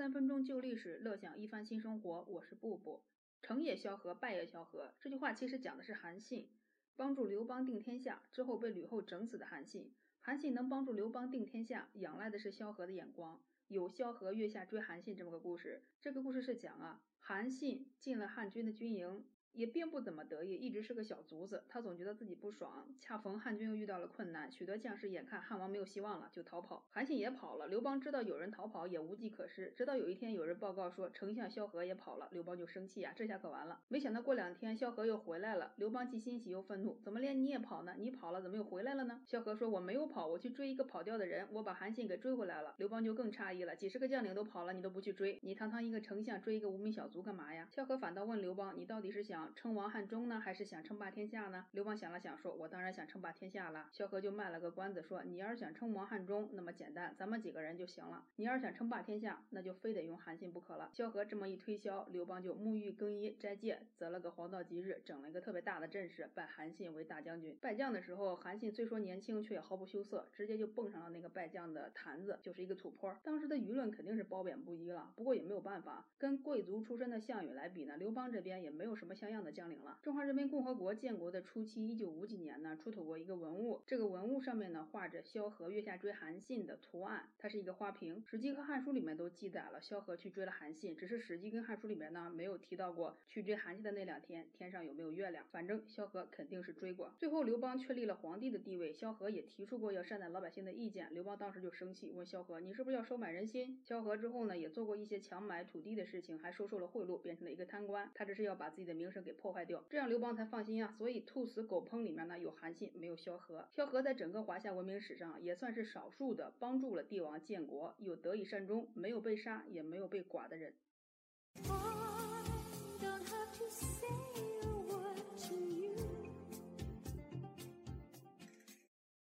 三分钟旧历史，乐享一番新生活。我是布布。成也萧何，败也萧何。这句话其实讲的是韩信帮助刘邦定天下之后被吕后整死的韩信。韩信能帮助刘邦定天下，仰赖的是萧何的眼光。有萧何月下追韩信这么个故事。这个故事是讲啊，韩信进了汉军的军营。也并不怎么得意，一直是个小卒子。他总觉得自己不爽。恰逢汉军又遇到了困难，许多将士眼看汉王没有希望了，就逃跑。韩信也跑了。刘邦知道有人逃跑，也无计可施。直到有一天，有人报告说丞相萧何也跑了，刘邦就生气啊，这下可完了。没想到过两天，萧何又回来了。刘邦既欣喜又愤怒，怎么连你也跑呢？你跑了，怎么又回来了呢？萧何说：“我没有跑，我去追一个跑掉的人，我把韩信给追回来了。”刘邦就更诧异了，几十个将领都跑了，你都不去追，你堂堂一个丞相，追一个无名小卒干嘛呀？萧何反倒问刘邦：“你到底是想称王汉中？”呢，还是想称霸天下呢？刘邦想了想，说：“我当然想称霸天下了。”萧何就卖了个关子，说：“你要是想称王汉中，那么简单，咱们几个人就行了；你要是想称霸天下，那就非得用韩信不可了。”萧何这么一推销，刘邦就沐浴更衣、斋戒，择了个黄道吉日，整了一个特别大的阵势，拜韩信为大将军。拜将的时候，韩信虽说年轻，却也毫不羞涩，直接就蹦上了那个拜将的坛子，就是一个土坡。当时的舆论肯定是褒贬不一了，不过也没有办法，跟贵族出身的项羽来比呢，刘邦这边也没有什么像样的将领了。中华人民共和国建国的初期，一九五几年呢，出土过一个文物。这个文物上面呢，画着萧何月下追韩信的图案，它是一个花瓶。史记和汉书里面都记载了萧何去追了韩信，只是史记跟汉书里面呢，没有提到过去追韩信的那两天天上有没有月亮。反正萧何肯定是追过。最后刘邦确立了皇帝的地位，萧何也提出过要善待老百姓的意见。刘邦当时就生气，问萧何：“你是不是要收买人心？”萧何之后呢，也做过一些强买土地的事情，还收受了贿赂，变成了一个贪官。他这是要把自己的名声给破坏掉，这样刘邦才放心啊。所以兔死狗烹里面呢有韩信，没有萧何。萧何在整个华夏文明史上也算是少数的帮助了帝王建国，又得以善终，没有被杀，也没有被剐的人。